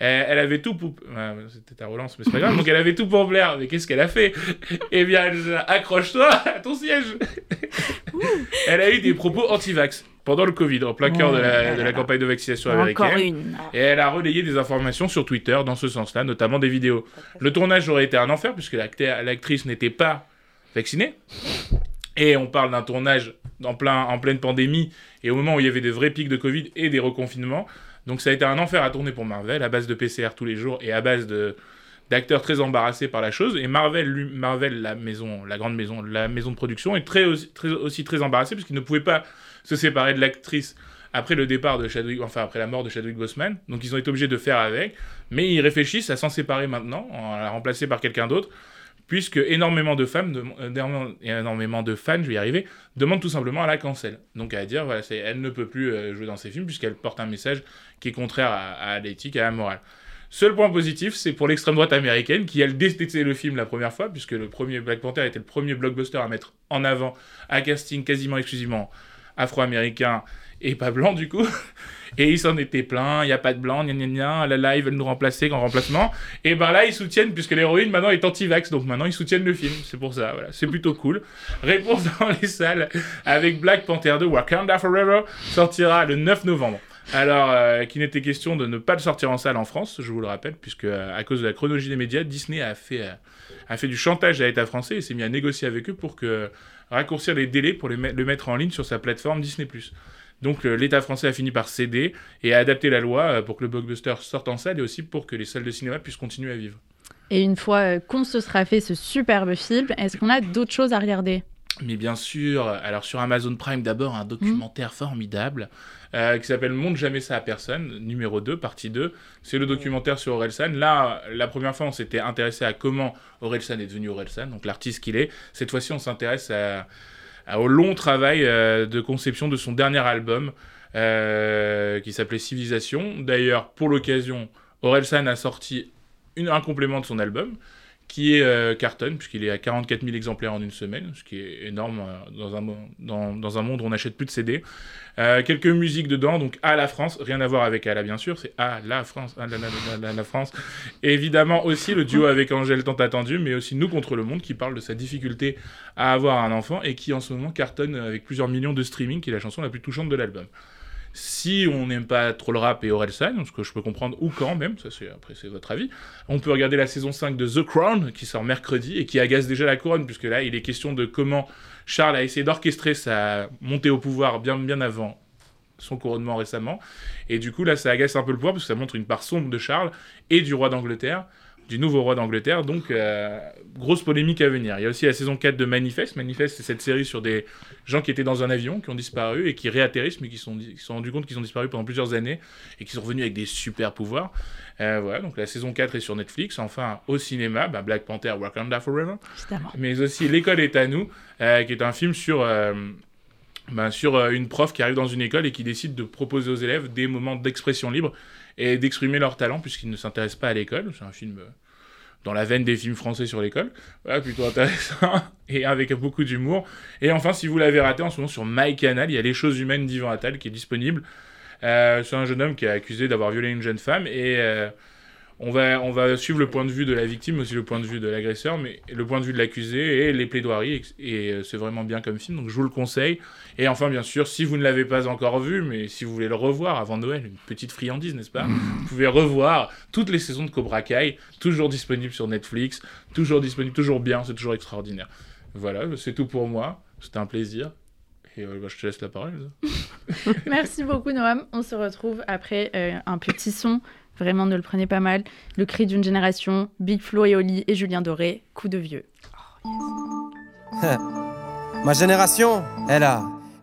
Elle, elle avait tout pour. ouais, C'était ta relance, mais c'est pas grave. Donc elle avait tout pour plaire. Mais qu'est-ce qu'elle a fait? Eh bien, elle- accroche-toi à ton siège Elle a eu des propos anti-vax pendant le Covid, en plein cœur de la, de la campagne de vaccination américaine. Encore une. Et elle a relayé des informations sur Twitter dans ce sens-là, notamment des vidéos. Le tournage aurait été un enfer puisque l'actrice n'était pas vaccinée. Et on parle d'un tournage en, plein, en pleine pandémie et au moment où il y avait des vrais pics de Covid et des reconfinements. Donc ça a été un enfer à tourner pour Marvel, à base de PCR tous les jours et à base d'acteurs très embarrassés par la chose. Et Marvel, lui- Marvel, la maison, la grande maison, la maison de production, est aussi très, aussi très embarrassé puisqu'il ne pouvait pas se séparer de l'actrice après le départ de Chadwick, enfin après la mort de Chadwick Boseman. Donc ils ont été obligés de faire avec, mais ils réfléchissent à s'en séparer maintenant, en la remplacer par quelqu'un d'autre, puisque énormément de femmes, de, énormément de fans, je vais y arriver, demandent tout simplement à la cancel. Donc à dire, voilà, elle ne peut plus jouer dans ses films puisqu'elle porte un message qui est contraire à, à l'éthique et à la morale. Seul point positif, c'est pour l'extrême droite américaine qui, elle, détestait le film la première fois, puisque le premier Black Panther était le premier blockbuster à mettre en avant un casting quasiment exclusivement afro-américain et pas blanc du coup. *laughs* Et ils s'en étaient pleins, il n'y a pas de blanc, gna gna gna, là là ils veulent nous remplacer en remplacement. Et ben là ils soutiennent, puisque l'héroïne maintenant est anti-vax, donc maintenant ils soutiennent le film, c'est pour ça, voilà, c'est plutôt cool. Réponse dans les salles avec Black Panther 2 Wakanda Forever sortira le 9 novembre. Alors, euh, qu'il n'était question de ne pas le sortir en salle en France, je vous le rappelle, puisque euh, à cause de la chronologie des médias, Disney a fait, euh, a fait du chantage à l'État français et s'est mis à négocier avec eux pour que, raccourcir les délais pour le mettre en ligne sur sa plateforme Disney+. Donc l'État français a fini par céder et a adapté la loi pour que le blockbuster sorte en salle et aussi pour que les salles de cinéma puissent continuer à vivre. Et une fois qu'on se sera fait ce superbe film, est-ce qu'on a d'autres choses à regarder? Mais bien sûr, alors sur Amazon Prime d'abord, un documentaire mmh. formidable euh, qui s'appelle Montre jamais ça à personne, numéro 2, partie 2. C'est le documentaire sur Orelsan. Là, la première fois, on s'était intéressé à comment Orelsan est devenu Orelsan, donc l'artiste qu'il est. Cette fois-ci, on s'intéresse au long travail euh, de conception de son dernier album euh, qui s'appelait Civilisation. D'ailleurs, pour l'occasion, Orelsan a sorti un complément de son album qui est euh, carton, puisqu'il est à 44 000 exemplaires en une semaine, ce qui est énorme euh, dans, un, monde où on n'achète plus de CD. Euh, quelques musiques dedans, donc à la France, rien à voir avec la bien sûr, c'est à la France, à la, la, France. évidemment aussi le duo avec Angèle tant attendu, mais aussi Nous contre le monde, qui parle de sa difficulté à avoir un enfant et qui en ce moment cartonne avec plusieurs millions de streaming, qui est la chanson la plus touchante de l'album. Si on n'aime pas trop le rap et Orelsan, ce que je peux comprendre, ou quand même, ça c'est après c'est votre avis, on peut regarder la saison 5 de The Crown qui sort mercredi et qui agace déjà la couronne, puisque là il est question de comment Charles a essayé d'orchestrer sa montée au pouvoir bien, bien avant son couronnement récemment. Et du coup là ça agace un peu le pouvoir parce que ça montre une part sombre de Charles et du roi d'Angleterre du nouveau roi d'Angleterre. Donc, euh, grosse polémique à venir. Il y a aussi la saison 4 de Manifest. Manifest, c'est cette série sur des gens qui étaient dans un avion, qui ont disparu et qui réatterrissent, mais qui sont, qui sont rendus compte qu'ils ont disparu pendant plusieurs années et qui sont revenus avec des super pouvoirs. Euh, voilà, donc la saison 4 est sur Netflix. Enfin, au cinéma, bah, Black Panther, Wakanda Forever. Mais aussi L'école est à nous, euh, qui est un film sur... Bah, sur une prof qui arrive dans une école et qui décide de proposer aux élèves des moments d'expression libre et d'exprimer leur talent puisqu'ils ne s'intéressent pas à l'école. C'est un film euh, dans la veine des films français sur l'école. Voilà, plutôt intéressant *laughs* et avec beaucoup d'humour. Et enfin, si vous l'avez raté en ce moment sur MyCanal, il y a Les choses humaines d'Ivan Attal qui est disponible. Euh, c'est un jeune homme qui est accusé d'avoir violé une jeune femme et euh, on va, on va suivre le point de vue de la victime, aussi le point de vue de l'agresseur, mais le point de vue de l'accusé et les plaidoiries. Et, euh, c'est vraiment bien comme film, donc je vous le conseille. Et enfin, bien sûr, si vous ne l'avez pas encore vu, mais si vous voulez le revoir avant Noël, une petite friandise, n'est-ce pas? Vous pouvez revoir toutes les saisons de Cobra Kai, toujours disponibles sur Netflix, toujours disponible, toujours bien, c'est toujours extraordinaire. Voilà, c'est tout pour moi. C'était un plaisir. Et euh, bah, je te laisse la parole. *laughs* Merci beaucoup, Noam. On se retrouve après euh, un petit son Vraiment, ne le prenez pas mal. Le cri d'une génération, Big Flo et Oli et Julien Doré, coup de vieux. *laughs* Ma génération, elle a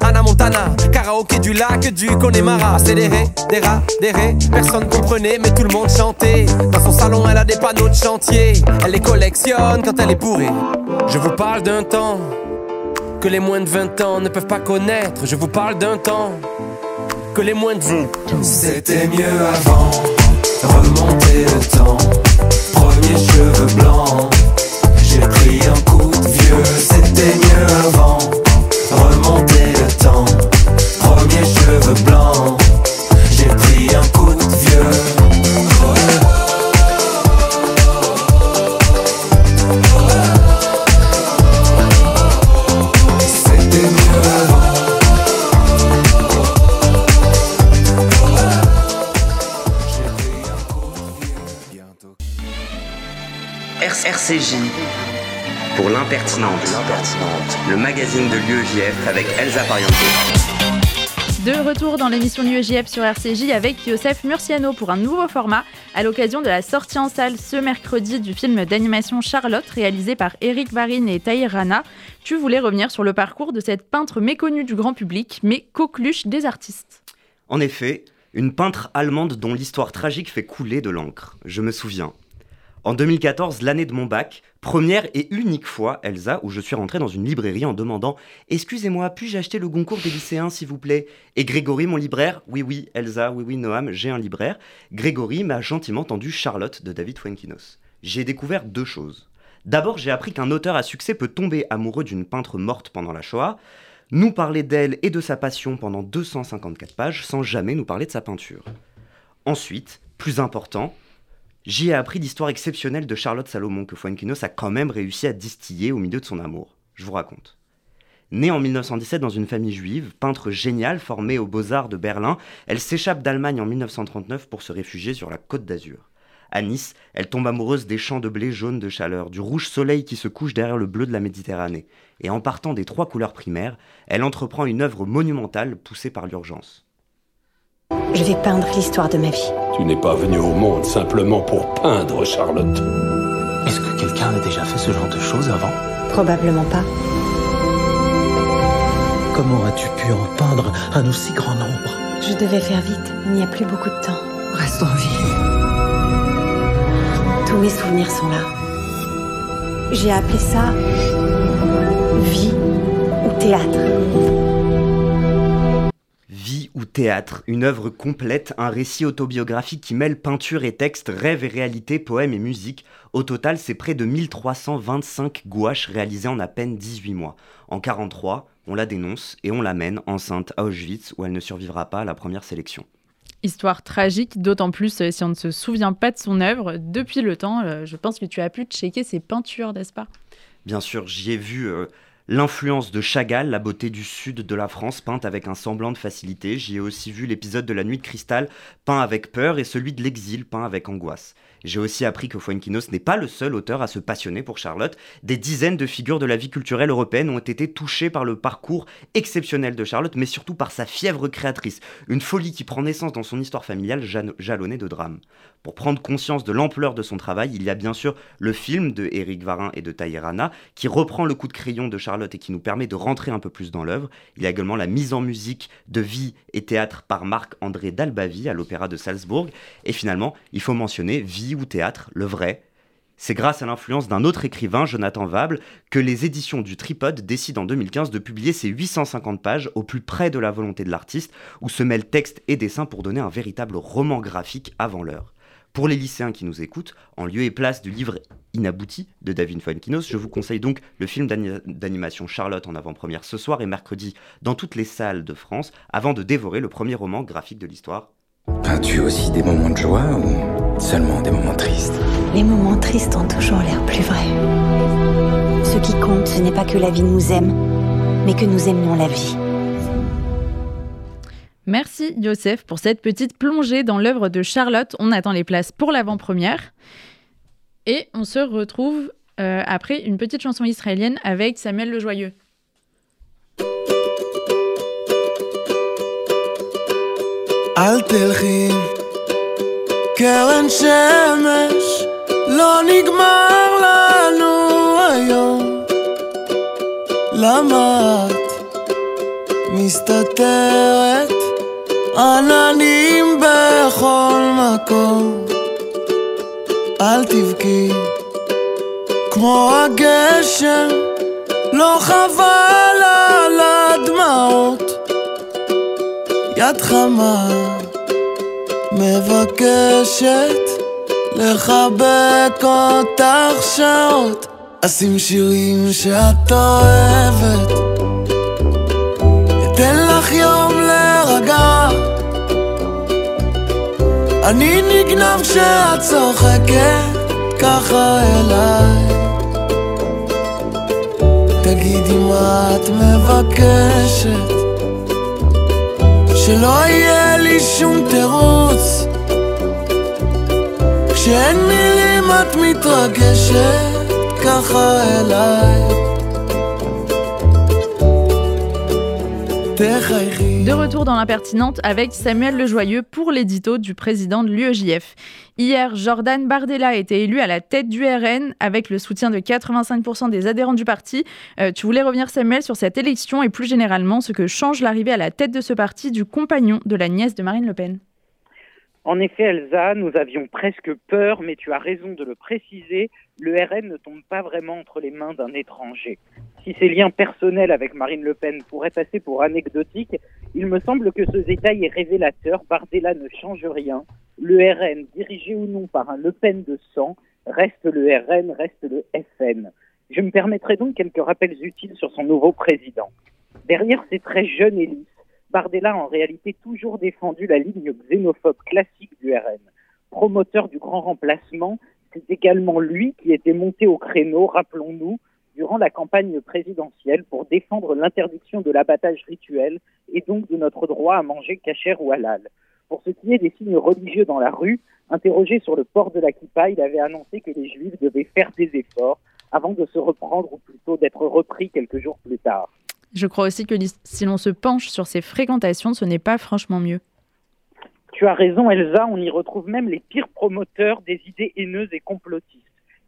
Anna Montana, karaoké du lac du Connemara. Accéléré, des rats, des ré, personne comprenait, mais tout le monde chantait. Dans son salon, elle a des panneaux de chantier. Elle les collectionne quand elle est bourrée. Je vous parle d'un temps que les moins de 20 ans ne peuvent pas connaître. Je vous parle d'un temps que les moins de 20 C'était mieux avant, remonter le temps. Premier cheveux blancs, le magazine de l'UEJF avec Elsa Pariente. De retour dans l'émission l'UEJF sur RCJ avec Youssef Murciano pour un nouveau format à l'occasion de la sortie en salle ce mercredi du film d'animation Charlotte réalisé par Eric Varine et Tahir Rana. Tu voulais revenir sur le parcours de cette peintre méconnue du grand public mais coqueluche des artistes. En effet, une peintre allemande dont l'histoire tragique fait couler de l'encre. Je me souviens. En 2014, l'année de mon bac, première et unique fois, Elsa, où je suis rentré dans une librairie en demandant Excusez-moi, puis-je acheter le Goncourt des lycéens, s'il vous plaît? Et Grégory, mon libraire, oui, oui, Elsa, oui, oui, Noam, j'ai un libraire. Grégory m'a gentiment tendu Charlotte de David Fuenkinos. J'ai découvert deux choses. D'abord, j'ai appris qu'un auteur à succès peut tomber amoureux d'une peintre morte pendant la Shoah, nous parler d'elle et de sa passion pendant 254 pages sans jamais nous parler de sa peinture. Ensuite, plus important, j'y ai appris l'histoire exceptionnelle de Charlotte Salomon que Fuenquinos a quand même réussi à distiller au milieu de son amour. Je vous raconte. Née en 1917 dans une famille juive, peintre géniale formée aux Beaux-Arts de Berlin, elle s'échappe d'Allemagne en 1939 pour se réfugier sur la côte d'Azur. À Nice, elle tombe amoureuse des champs de blé jaune de chaleur, du rouge soleil qui se couche derrière le bleu de la Méditerranée. Et en partant des trois couleurs primaires, elle entreprend une œuvre monumentale poussée par l'urgence. Je vais peindre l'histoire de ma vie. Tu n'es pas venu au monde simplement pour peindre, Charlotte. Est-ce que quelqu'un a déjà fait ce genre de choses avant? Probablement pas. Comment as-tu pu en peindre un aussi grand nombre? Je devais faire vite, il n'y a plus beaucoup de temps. Reste en vie. Tous mes souvenirs sont là. J'ai appelé ça vie ou théâtre. Ou théâtre, une œuvre complète, un récit autobiographique qui mêle peinture et texte, rêve et réalité, poème et musique. Au total, c'est près de 1325 gouaches réalisées en à peine 18 mois. En 43, on la dénonce et on l'amène enceinte à Auschwitz où elle ne survivra pas à la première sélection. Histoire tragique, d'autant plus euh, si on ne se souvient pas de son œuvre. Depuis le temps, euh, je pense que tu as pu checker ses peintures, n'est-ce pas? Bien sûr, j'y ai vu euh, l'influence de Chagall, la beauté du sud de la France, peinte avec un semblant de facilité. J'y ai aussi vu l'épisode de La Nuit de Cristal, peint avec peur, et celui de l'exil, peint avec angoisse. J'ai aussi appris que Fuenquinos n'est pas le seul auteur à se passionner pour Charlotte. Des dizaines de figures de la vie culturelle européenne ont été touchées par le parcours exceptionnel de Charlotte, mais surtout par sa fièvre créatrice, une folie qui prend naissance dans son histoire familiale jalonnée de drames. Pour prendre conscience de l'ampleur de son travail, il y a bien sûr le film de Éric Varin et de Tahirana qui reprend le coup de crayon de Charlotte et qui nous permet de rentrer un peu plus dans l'œuvre. Il y a également la mise en musique de vie et théâtre par Marc-André Dalbavi à l'Opéra de Salzbourg. Et finalement, il faut mentionner Vie ou théâtre, le vrai. C'est grâce à l'influence d'un autre écrivain, Jonathan Vable, que les éditions du Tripode décident en 2015 de publier ces 850 pages au plus près de la volonté de l'artiste, où se mêlent texte et dessin pour donner un véritable roman graphique avant l'heure. Pour les lycéens qui nous écoutent, en lieu et place du livre Inabouti de David Fuenkinos, je vous conseille donc le film d'animation Charlotte en avant-première ce soir et mercredi dans toutes les salles de France, avant de dévorer le premier roman graphique de l'histoire. Peins-tu aussi des moments de joie ou seulement des moments tristes? Les moments tristes ont toujours l'air plus vrais. Ce qui compte, ce n'est pas que la vie nous aime, mais que nous aimions la vie. Merci Youssef pour cette petite plongée dans l'œuvre de Charlotte. On attend les places pour l'avant-première. Et on se retrouve euh, après une petite chanson israélienne avec Samuel le Joyeux. אל תלכי, קרן שמש, לא נגמר לנו היום. למה את מסתתרת? עננים בכל מקום. אל תבכי, כמו הגשם, לא חבל על הדמעות. יד חמה מבקשת לחבק אותך שעות. אשים שירים שאת אוהבת, אתן לך יום להירגע. אני נגנב כשאת צוחקת ככה אליי. תגידי מה את מבקשת, שלא יהיה לי שום תירוץ. כשאין מילים את מתרגשת. ככה אליי De retour dans l'impertinente avec Samuel Lejoyeux pour l'édito du président de l'UEJF. Hier, Jordan Bardella a été élu à la tête du RN avec le soutien de 85% des adhérents du parti. Euh, tu voulais revenir, Samuel, sur cette élection et plus généralement ce que change l'arrivée à la tête de ce parti du compagnon de la nièce de Marine Le Pen. En effet, Elsa, nous avions presque peur, mais tu as raison de le préciser, le RN ne tombe pas vraiment entre les mains d'un étranger. Si ses liens personnels avec Marine Le Pen pourraient passer pour anecdotiques, il me semble que ce détail est révélateur. Bardella ne change rien. Le RN, dirigé ou non par un Le Pen de sang, reste le RN, reste le FN. Je me permettrai donc quelques rappels utiles sur son nouveau président. Derrière ces très jeunes élites, Bardella a en réalité toujours défendu la ligne xénophobe classique du RN. Promoteur du grand remplacement, c'est également lui qui était monté au créneau, rappelons-nous, durant la campagne présidentielle pour défendre l'interdiction de l'abattage rituel et donc de notre droit à manger cachère ou halal. Pour ce qui est des signes religieux dans la rue, interrogé sur le port de la kippa, il avait annoncé que les juifs devaient faire des efforts avant de se reprendre ou plutôt d'être repris quelques jours plus tard. Je crois aussi que si l'on se penche sur ses fréquentations, ce n'est pas franchement mieux. Tu as raison, Elsa, on y retrouve même les pires promoteurs des idées haineuses et complotistes.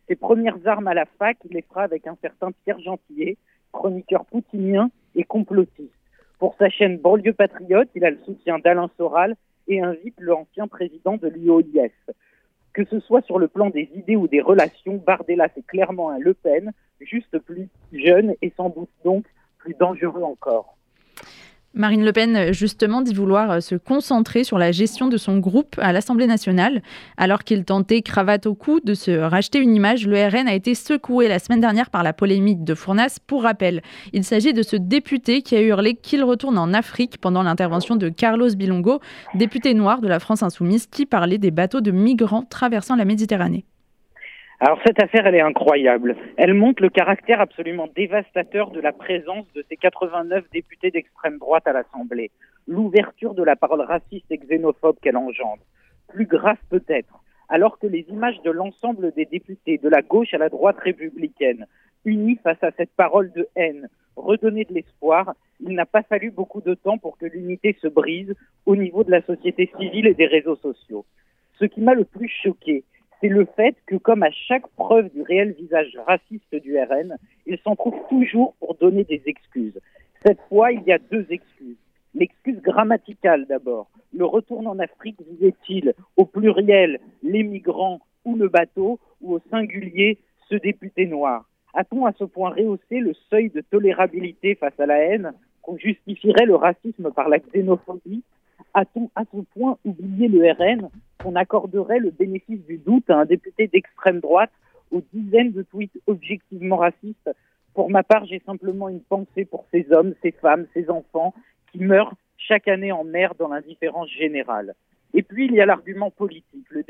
Ses premières armes à la fac, il les fera avec un certain Pierre Gentillet, chroniqueur poutinien et complotiste. Pour sa chaîne Banlieue Patriote, il a le soutien d'Alain Soral et invite l'ancien président de l'UOIF. Que ce soit sur le plan des idées ou des relations, Bardella c'est clairement un Le Pen, juste plus jeune et sans doute donc plus dangereux encore. Marine Le Pen, justement, dit vouloir euh, se concentrer sur la gestion de son groupe à l'Assemblée nationale. Alors qu'il tentait, cravate au cou, de se racheter une image, le RN a été secoué la semaine dernière par la polémique de Fournas. Pour rappel, il s'agit de ce député qui a hurlé qu'il retourne en Afrique pendant l'intervention de Carlos Bilongo, député noir de la France insoumise, qui parlait des bateaux de migrants traversant la Méditerranée. Alors cette affaire, elle est incroyable. Elle montre le caractère absolument dévastateur de la présence de ces 89 députés d'extrême droite à l'Assemblée. L'ouverture de la parole raciste et xénophobe qu'elle engendre. Plus grave peut-être, alors que les images de l'ensemble des députés, de la gauche à la droite républicaine, unis face à cette parole de haine, redonner de l'espoir, il n'a pas fallu beaucoup de temps pour que l'unité se brise au niveau de la société civile et des réseaux sociaux. Ce qui m'a le plus choqué, c'est le fait que, comme à chaque preuve du réel visage raciste du RN, il s'en trouve toujours pour donner des excuses. Cette fois, il y a deux excuses. L'excuse grammaticale d'abord. Le retour en Afrique visait-il au pluriel les migrants ou le bateau, ou au singulier ce député noir A-t-on à ce point rehaussé le seuil de tolérabilité face à la haine qu'on justifierait le racisme par la xénophobie? A-t-on à ce point oublié le RN qu'on accorderait le bénéfice du doute à un député d'extrême droite aux dizaines de tweets objectivement racistes. Pour ma part, j'ai simplement une pensée pour ces hommes, ces femmes, ces enfants qui meurent chaque année en mer dans l'indifférence générale. Et puis, il y a l'argument politique. Le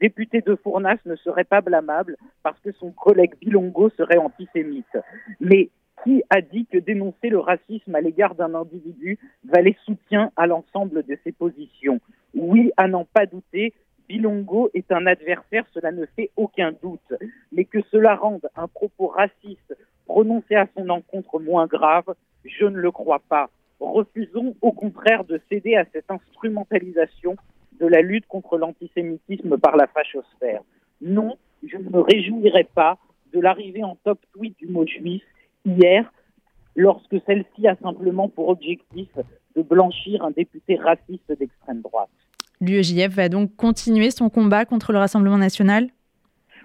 député de Fournas ne serait pas blâmable parce que son collègue Bilongo serait antisémite. Mais qui a dit que dénoncer le racisme à l'égard d'un individu valait soutien à l'ensemble de ses positions Oui, à n'en pas douter, Bilongo est un adversaire, cela ne fait aucun doute. Mais que cela rende un propos raciste prononcé à son encontre moins grave, je ne le crois pas. Refusons au contraire de céder à cette instrumentalisation de la lutte contre l'antisémitisme par la fachosphère. Non, je ne me réjouirai pas de l'arrivée en top tweet du mot juif hier, lorsque celle-ci a simplement pour objectif de blanchir un député raciste d'extrême droite. L'UEJF va donc continuer son combat contre le Rassemblement national?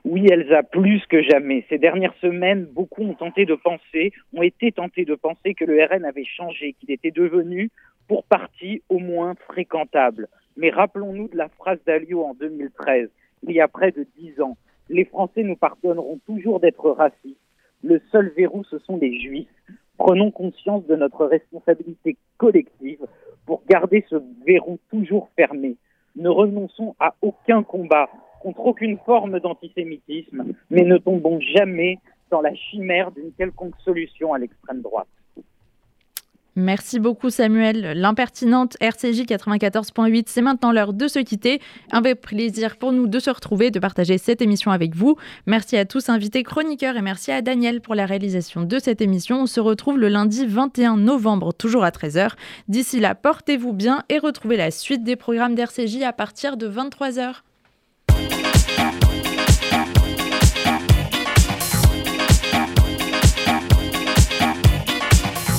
Oui, Elsa, plus que jamais. Ces dernières semaines, beaucoup ont tenté de penser, ont été tentés de penser que le RN avait changé, qu'il était devenu, pour partie, au moins fréquentable. Mais rappelons-nous de la phrase d'Alio en 2013, il y a près de dix ans. Les Français nous pardonneront toujours d'être racistes le seul verrou, ce sont les juifs. Prenons conscience de notre responsabilité collective pour garder ce verrou toujours fermé. Ne renonçons à aucun combat contre aucune forme d'antisémitisme, mais ne tombons jamais dans la chimère d'une quelconque solution à l'extrême droite. Merci beaucoup Samuel. L'impertinente RCJ 94.8, c'est maintenant l'heure de se quitter. Un vrai plaisir pour nous de se retrouver, de partager cette émission avec vous. Merci à tous invités chroniqueurs et merci à Daniel pour la réalisation de cette émission. On se retrouve le lundi 21 novembre, toujours à 13h. D'ici là, portez-vous bien et retrouvez la suite des programmes d'RCJ à partir de 23h.